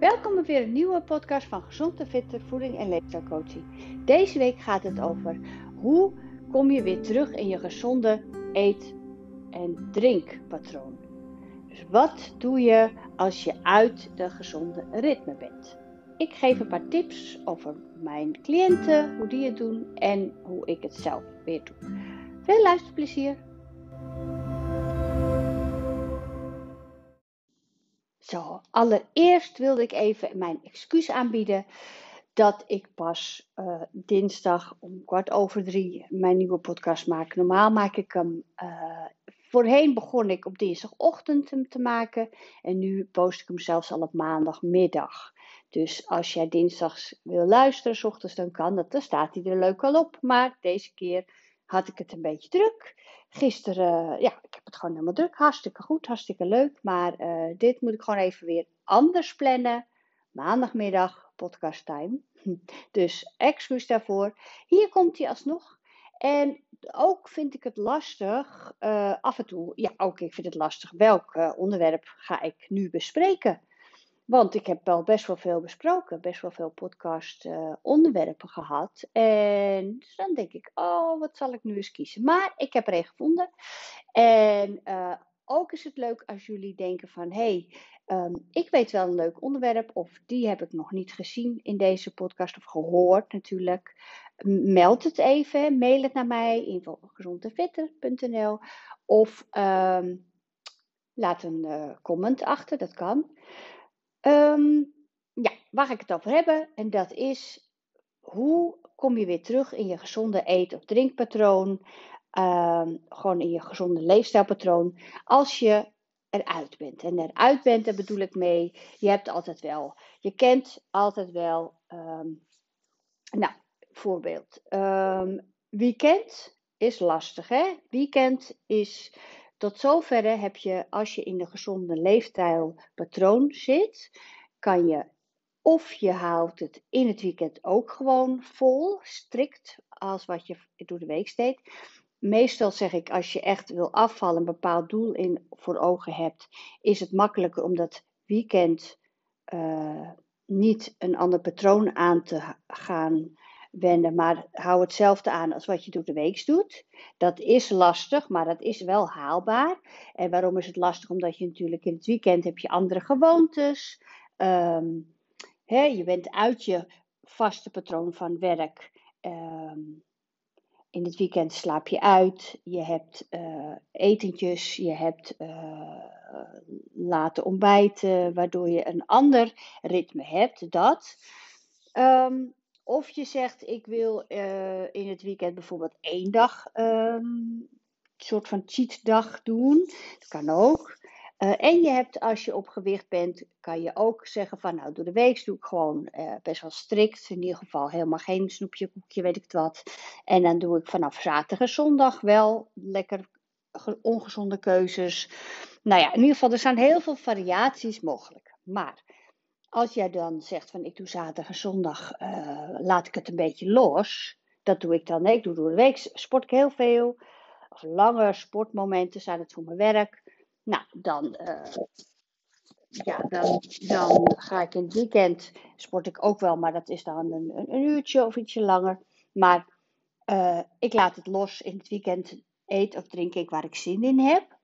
Welkom bij weer een nieuwe podcast van Gezond en Voeding en Leefstijlcoaching. Deze week gaat het over hoe kom je weer terug in je gezonde eet- en drinkpatroon. Dus wat doe je als je uit de gezonde ritme bent? Ik geef een paar tips over mijn cliënten, hoe die het doen en hoe ik het zelf weer doe. Veel luisterplezier! Zo, allereerst wilde ik even mijn excuus aanbieden dat ik pas uh, dinsdag om kwart over drie mijn nieuwe podcast maak. Normaal maak ik hem. Uh, voorheen begon ik op dinsdagochtend hem te maken en nu post ik hem zelfs al op maandagmiddag. Dus als jij dinsdags wil luisteren, ochtends, dan kan dat. Dan staat hij er leuk al op. Maar deze keer had ik het een beetje druk. Gisteren, ja, ik heb het gewoon helemaal druk. Hartstikke goed, hartstikke leuk. Maar uh, dit moet ik gewoon even weer anders plannen. Maandagmiddag, podcast time. Dus excuus daarvoor. Hier komt hij alsnog. En ook vind ik het lastig, uh, af en toe, ja, ook ik vind het lastig, welk uh, onderwerp ga ik nu bespreken? Want ik heb wel best wel veel besproken, best wel veel podcast uh, onderwerpen gehad. En dus dan denk ik, oh, wat zal ik nu eens kiezen? Maar ik heb er een gevonden. En uh, ook is het leuk als jullie denken van, hé, hey, um, ik weet wel een leuk onderwerp. Of die heb ik nog niet gezien in deze podcast of gehoord natuurlijk. Meld het even, mail het naar mij, info.gezondtefitter.nl Of um, laat een uh, comment achter, dat kan. Um, ja, waar ik het over hebben? En dat is hoe kom je weer terug in je gezonde eet- of drinkpatroon. Um, gewoon in je gezonde leefstijlpatroon. Als je eruit bent. En eruit bent, daar bedoel ik mee. Je hebt altijd wel. Je kent altijd wel. Um, nou, voorbeeld. weekend is lastig, hè? Weekend is tot zover heb je, als je in de gezonde leefstijlpatroon zit, kan je of je houdt het in het weekend ook gewoon vol, strikt, als wat je door de week steekt. Meestal zeg ik, als je echt wil afvallen, een bepaald doel in, voor ogen hebt, is het makkelijker om dat weekend uh, niet een ander patroon aan te gaan wenden, maar hou hetzelfde aan als wat je door de week doet. Dat is lastig, maar dat is wel haalbaar. En waarom is het lastig? Omdat je natuurlijk in het weekend heb je andere gewoontes. Um, je bent uit je vaste patroon van werk. Um, in het weekend slaap je uit, je hebt uh, etentjes, je hebt uh, laten ontbijten, waardoor je een ander ritme hebt. Dat. Um, of je zegt, ik wil uh, in het weekend bijvoorbeeld één dag een soort van cheatdag doen. Dat kan ook. Uh, en je hebt, als je op gewicht bent, kan je ook zeggen van, nou, door de week doe ik gewoon uh, best wel strikt. In ieder geval helemaal geen snoepje, koekje, weet ik het wat. En dan doe ik vanaf zaterdag en zondag wel lekker ongezonde keuzes. Nou ja, in ieder geval, er zijn heel veel variaties mogelijk. Maar als jij dan zegt van ik doe zaterdag en zondag, uh, laat ik het een beetje los. Dat doe ik dan. Ik doe door de week sport ik heel veel. Of lange sportmomenten zijn het voor mijn werk. Nou, dan, uh, ja, dan, dan ga ik in het weekend, sport ik ook wel, maar dat is dan een, een, uurtje of ietsje langer. Maar uh, ik laat het los in het weekend eet of drink ik waar ik zin in heb.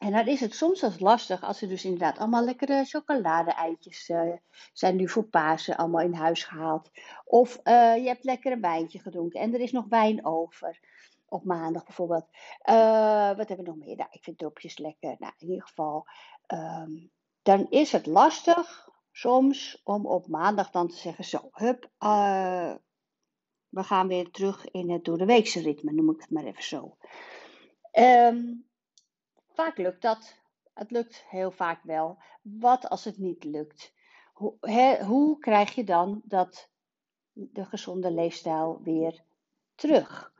En dan is het soms wel lastig als er dus inderdaad allemaal lekkere chocolade-eitjes uh, zijn nu voor Pasen allemaal in huis gehaald. Of uh, je hebt lekker een wijntje gedronken en er is nog wijn over. Op maandag bijvoorbeeld. Uh, wat hebben we nog meer? Nou, ik vind dropjes lekker. Nou, in ieder geval. Um, dan is het lastig soms om op maandag dan te zeggen: Zo, hup, we gaan weer terug in het door de weekse ritme, noem ik het maar even zo. Um, Vaak lukt dat. Het lukt heel vaak wel. Wat als het niet lukt? Hoe, hoe krijg je dan dat, de gezonde leefstijl weer terug?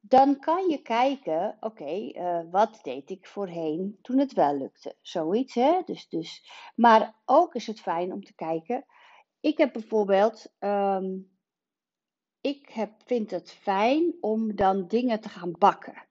Dan kan je kijken, oké, uh, wat deed ik voorheen toen het wel lukte? Zoiets, hè? Dus, dus. Maar ook is het fijn om te kijken. Ik heb bijvoorbeeld, um, ik heb, vind het fijn om dan dingen te gaan bakken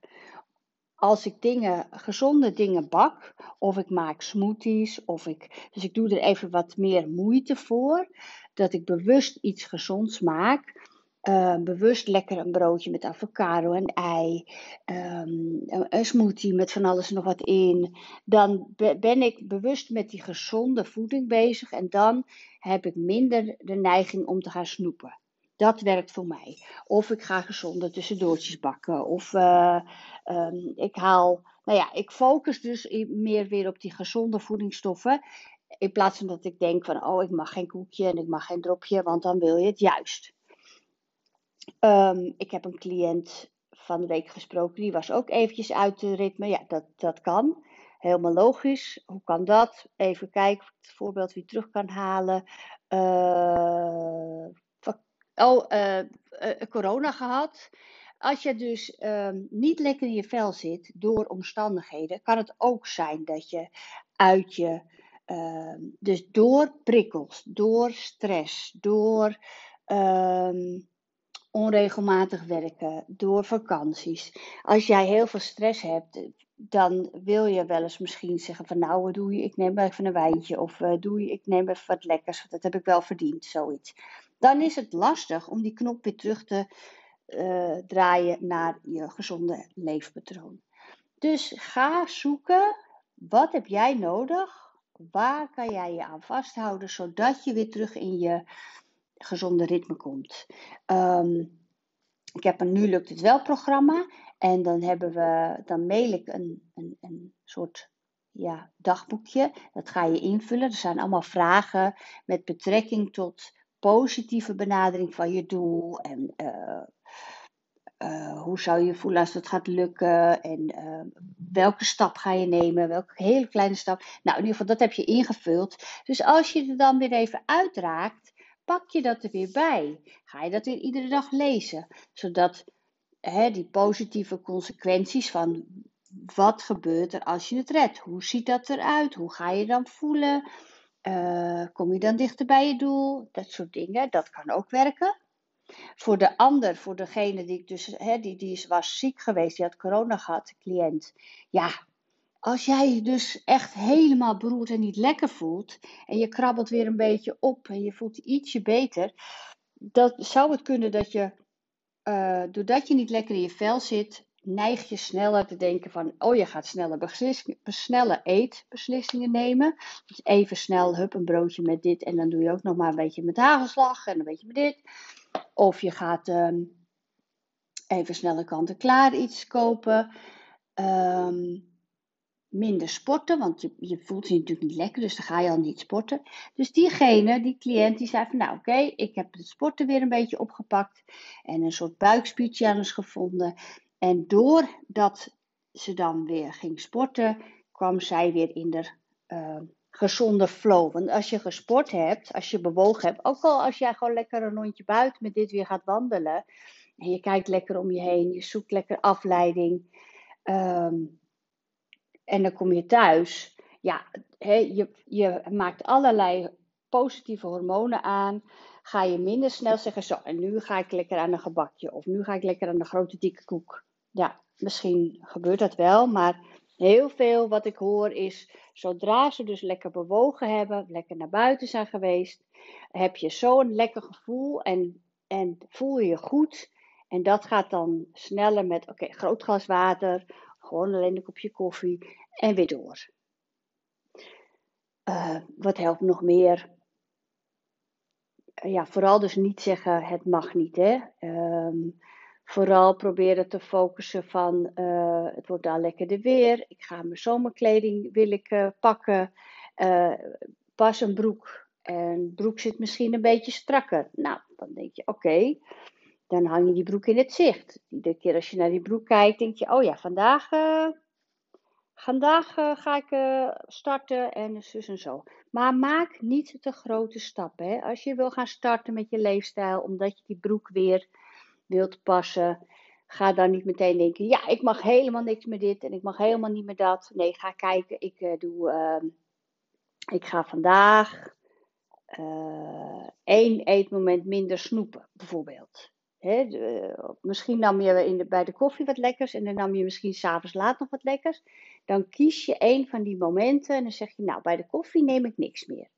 als ik dingen, gezonde dingen bak, of ik maak smoothies, of ik, dus ik doe er even wat meer moeite voor, dat ik bewust iets gezonds maak. Uh, bewust lekker een broodje met avocado en ei, um, een smoothie met van alles en nog wat in. Dan ben ik bewust met die gezonde voeding bezig en dan heb ik minder de neiging om te gaan snoepen. Dat werkt voor mij. Of ik ga gezonde tussendoortjes bakken. Of uh, um, ik haal. Nou ja, ik focus dus meer weer op die gezonde voedingsstoffen. In plaats van dat ik denk van, oh, ik mag geen koekje en ik mag geen dropje, want dan wil je het juist. Um, ik heb een cliënt van de week gesproken, die was ook eventjes uit de ritme. Ja, dat, dat kan. Helemaal logisch. Hoe kan dat? Even kijken of ik het voorbeeld weer terug kan halen. Uh, oh, uh, uh, corona gehad. Als je dus um, niet lekker in je vel zit door omstandigheden, kan het ook zijn dat je uit je, uh, dus door prikkels, door stress, door um, onregelmatig werken, door vakanties. Als jij heel veel stress hebt, dan wil je wel eens misschien zeggen van nou, doe je, ik neem even een wijntje of uh, doe je, ik neem even wat lekkers, dat heb ik wel verdiend, zoiets. Dan is het lastig om die knop weer terug te uh, draaien naar je gezonde leefpatroon. Dus ga zoeken, wat heb jij nodig? Waar kan jij je aan vasthouden, zodat je weer terug in je gezonde ritme komt. Um, ik heb een Nu lukt het wel programma. En dan hebben we, dan mail ik een, een, een soort ja, dagboekje. Dat ga je invullen. Er zijn allemaal vragen met betrekking tot positieve benadering van je doel. En uh, uh, hoe zou je voelen als het gaat lukken? En uh, welke stap ga je nemen? Welke hele kleine stap? Nou, in ieder geval, dat heb je ingevuld. Dus als je er dan weer even uitraakt, pak je dat er weer bij. Ga je dat weer iedere dag lezen. Zodat hè, die positieve consequenties van wat gebeurt er als je het redt? Hoe ziet dat eruit? Hoe ga je dan voelen? Uh, kom je dan dichter bij je doel? Dat soort dingen. Dat kan ook werken. Voor de ander, voor degene die, dus, hè, die, die was ziek geweest, die had corona gehad, de cliënt. Ja, als jij je dus echt helemaal beroerd en niet lekker voelt, en je krabbelt weer een beetje op en je voelt ietsje beter, dan zou het kunnen dat je, uh, doordat je niet lekker in je vel zit, neig je sneller te denken van, oh je gaat sneller beslis, snelle eetbeslissingen nemen. Dus even snel, hup, een broodje met dit en dan doe je ook nog maar een beetje met hagelslag en een beetje met dit. Of je gaat um, even snelle kant-en-klaar iets kopen. Um, minder sporten, want je, je voelt je natuurlijk niet lekker, dus dan ga je al niet sporten. Dus diegene, die cliënt, die zei van nou oké, ik heb het sporten weer een beetje opgepakt en een soort buikspierchallenge gevonden. En doordat ze dan weer ging sporten, kwam zij weer in de uh, gezonde flow. Want als je gesport hebt, als je bewogen hebt, ook al als jij gewoon lekker een rondje buiten met dit weer gaat wandelen, en je kijkt lekker om je heen, je zoekt lekker afleiding. Um, en dan kom je thuis. Ja, je, je maakt allerlei positieve hormonen aan. Ga je minder snel zeggen: Zo, en nu ga ik lekker aan een gebakje. Of nu ga ik lekker aan de grote dikke koek. Ja, misschien gebeurt dat wel. Maar heel veel wat ik hoor is: zodra ze dus lekker bewogen hebben, lekker naar buiten zijn geweest, heb je zo'n lekker gevoel en, en voel je je goed. En dat gaat dan sneller met: oké, groot glas water gewoon alleen een kopje koffie en weer door. Uh, wat helpt nog meer? Ja, vooral dus niet zeggen het mag niet. Hè? Um, vooral proberen te focussen van uh, het wordt daar lekkerder weer. Ik ga mijn zomerkleding wil ik pakken. pas een broek. En broek zit misschien een beetje strakker. Nou, dan denk je oké. Dan hang je die broek in het zicht. Iedere keer als je naar die broek kijkt, denk je: oh ja, vandaag, vandaag ga ik starten en zus en zo. Maar maak niet te grote stappen. Als je wil gaan starten met je leefstijl, omdat je die broek weer wilt passen, ga dan niet meteen denken: ja, ik mag helemaal niks meer dit en ik mag helemaal niet meer dat. Nee, ga kijken. Ik doe, ehm, ik ga vandaag één eetmoment minder snoepen, bijvoorbeeld. misschien nam je in bij de koffie wat lekkers en dan nam je misschien s'avonds laat nog wat lekkers. Dan kies je een van die momenten en dan zeg je, nou, bij de koffie neem ik niks meer.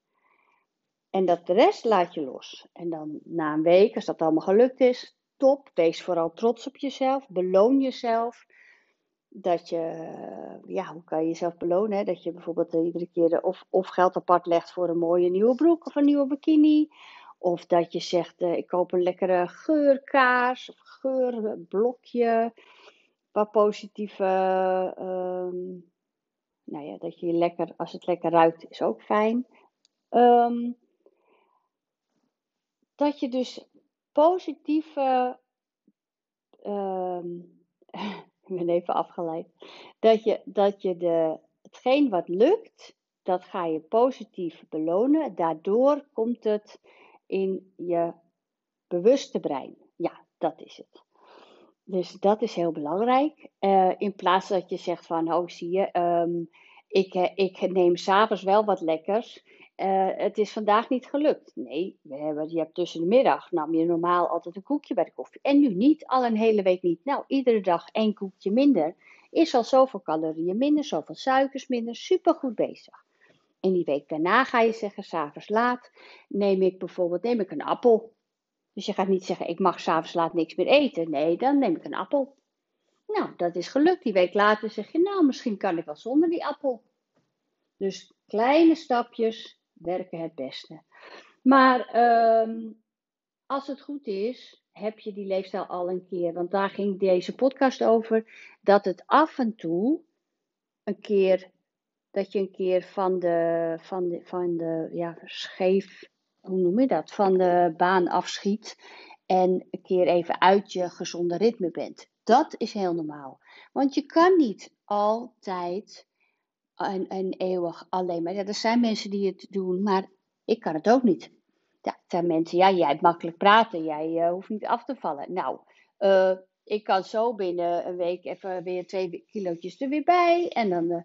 En dat de rest laat je los. En dan na een week, als dat allemaal gelukt is, top. Wees vooral trots op jezelf. Beloon jezelf. Dat je, ja, hoe kan je jezelf belonen? Dat je bijvoorbeeld iedere keer of, of geld apart legt voor een mooie nieuwe broek of een nieuwe bikini. Of dat je zegt, ik koop een lekkere geurkaars of geurblokje. Wat positieve, uh, nou ja, dat je lekker, als het lekker ruikt, is ook fijn. Um, dat je dus positieve, um, ik ben even afgeleid, dat je, dat je de, hetgeen wat lukt, dat ga je positief belonen. Daardoor komt het in je bewuste brein. Ja, dat is het. Dus dat is heel belangrijk. Uh, in plaats dat je zegt van, oh zie je, um, ik, eh, ik neem s'avonds wel wat lekkers. Uh, het is vandaag niet gelukt. Nee, we hebben, je hebt tussen de middag nam je normaal altijd een koekje bij de koffie. En nu niet, al een hele week niet. Nou, iedere dag één koekje minder is al zoveel calorieën minder, zoveel suikers minder. Super goed bezig. En die week daarna ga je zeggen, s'avonds laat neem ik bijvoorbeeld neem ik een appel. Dus je gaat niet zeggen, ik mag s'avonds laat niks meer eten. Nee, dan neem ik een appel. Nou, dat is gelukt. Die week later zeg je, nou, misschien kan ik wel zonder die appel. Dus kleine stapjes werken het beste. Maar ehm, als het goed is, heb je die leefstijl al een keer. Want daar ging deze podcast over. Dat het af en toe een keer. Dat je een keer van de, van de, van de ja, scheef, hoe noem je dat? Van de baan afschiet. En een keer even uit je gezonde ritme bent. Dat is heel normaal. Want je kan niet altijd en, en eeuwig alleen maar. Ja, er zijn mensen die het doen, maar ik kan het ook niet. Ja, er zijn mensen, ja, jij hebt makkelijk praten, jij uh, hoeft niet af te vallen. Nou, uh, ik kan zo binnen een week even weer twee kilootjes er weer bij. En dan uh,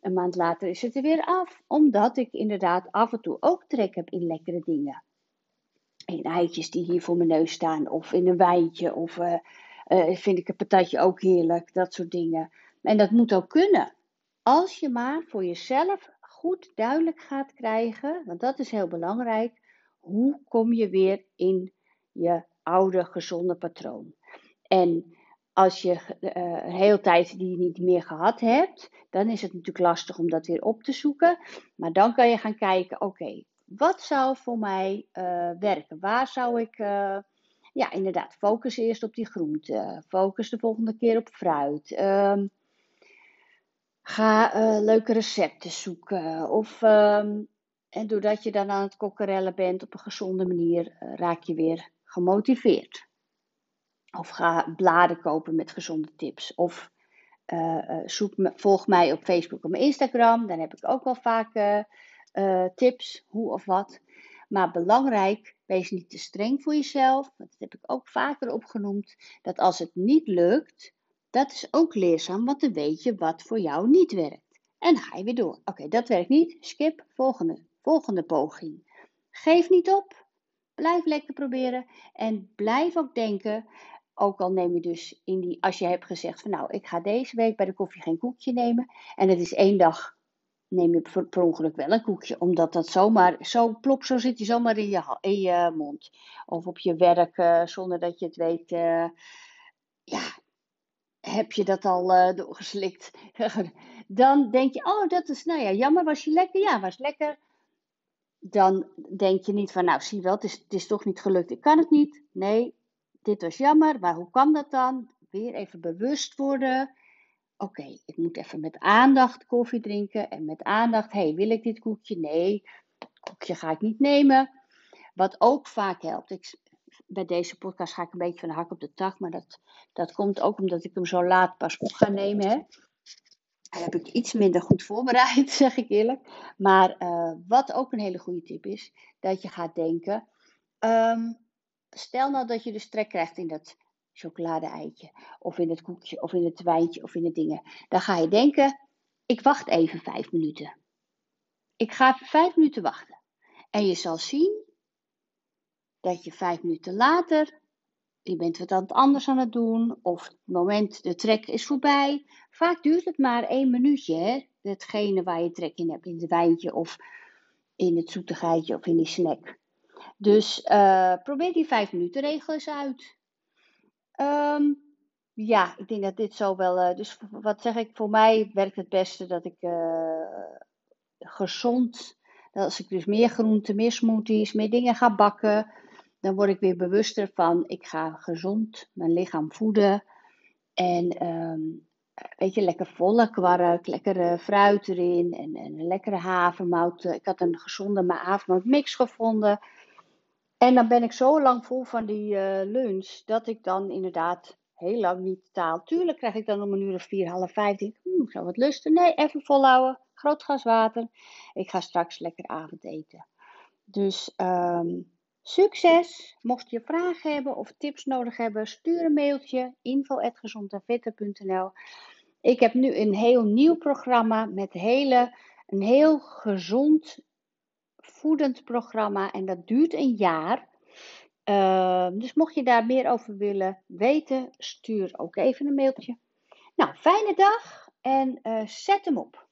een maand later is het er weer af. Omdat ik inderdaad af en toe ook trek heb in lekkere dingen. In eitjes die hier voor mijn neus staan. Of in een wijntje. Of vind ik een patatje ook heerlijk. Dat soort dingen. En dat moet ook kunnen. Als je maar voor jezelf goed duidelijk gaat krijgen, want dat is heel belangrijk, hoe kom je weer in je oude gezonde patroon. En als je uh, een hele tijd die niet meer gehad hebt, dan is het natuurlijk lastig om dat weer op te zoeken. Maar dan kan je gaan kijken, oké, wat zou voor mij uh, werken? Waar zou ik, uh, ja inderdaad, focus eerst op die groente, focus de volgende keer op fruit. Ehm, Ga uh, leuke recepten zoeken. Of, um, en doordat je dan aan het kokkerellen bent op een gezonde manier, uh, raak je weer gemotiveerd. Of ga bladen kopen met gezonde tips. Of uh, zoek me, volg mij op Facebook of Instagram. Dan heb ik ook wel vaak tips, hoe of wat. Maar belangrijk, wees niet te streng voor jezelf. Dat heb ik ook vaker opgenoemd. Dat als het niet lukt, dat is ook leerzaam, want dan weet je wat voor jou niet werkt. En ga je weer door. Oké, dat werkt niet. Skip, volgende. Volgende poging. Geef niet op. Blijf lekker proberen. En blijf ook denken. Ook al neem je dus in die, als je hebt gezegd van nou, ik ga deze week bij de koffie geen koekje nemen. En het is één dag, neem je per ongeluk wel een koekje. Omdat dat zomaar, zo plop, zo zit je zomaar in je, in je mond. Of op je werk, uh, zonder dat je het weet. Uh, ja, heb je dat al uh, doorgeslikt. dan denk je, oh, dat is, nou ja, jammer, was je lekker? Ja, was lekker. Dan denk je niet van, nou, zie wel, het is, het is toch niet gelukt, ik kan het niet. Nee, dit was jammer, maar hoe kwam dat dan? Weer even bewust worden. Oké, ik moet even met aandacht koffie drinken en met aandacht, hey, wil ik dit koekje? Nee, koekje ga ik niet nemen. Wat ook vaak helpt, ik bij deze podcast ga ik een beetje van de hak op de tak. Maar dat, dat komt ook omdat ik hem zo laat pas op ga nemen. Hè. En heb ik iets minder goed voorbereid, zeg ik eerlijk. Maar uh, wat ook een hele goede tip is, dat je gaat denken. Um, stel nou dat je dus trek krijgt in dat chocolade-eitje, of in het koekje, of in het wijntje, of in de dingen. Dan ga je denken: ik wacht even vijf minuten. Ik ga vijf minuten wachten. En je zal zien dat je vijf minuten later je bent wat anders aan het doen, of het moment, de trek is voorbij. Vaak duurt het maar één minuutje, hè? Hetgene waar je trek in hebt, in het wijntje of in het zoetigheidje of in die snack. Dus uh, probeer die vijf minuten regel eens uit. Um, ja, ik denk dat dit zo wel. Uh, dus wat zeg ik, voor mij werkt het beste dat ik uh, gezond. Dat als ik dus meer groenten, meer smoothies, meer dingen ga bakken, dan word ik weer bewuster van ik ga gezond mijn lichaam voeden. En um, weet je, lekker volle kwark, lekkere fruit erin en, en een lekkere havermout. Ik had een gezonde havermoutmix gevonden. En dan ben ik zo lang vol van die uh, lunch dat ik dan inderdaad heel lang niet taal. Tuurlijk krijg ik dan om een uur of vier, half vijf. Denk ik, hm, ik zou wat lusten. Nee, even volhouden. Groot glas water. Ik ga straks lekker avondeten. Dus um, succes. Mocht je vragen hebben of tips nodig hebben, stuur een mailtje. info.gezondendfitter.nl Ik heb nu een heel nieuw programma met hele, een heel gezond voedend programma. En dat duurt een jaar. Uh, dus mocht je daar meer over willen weten, stuur ook even een mailtje. Nou, fijne dag en uh, zet hem op.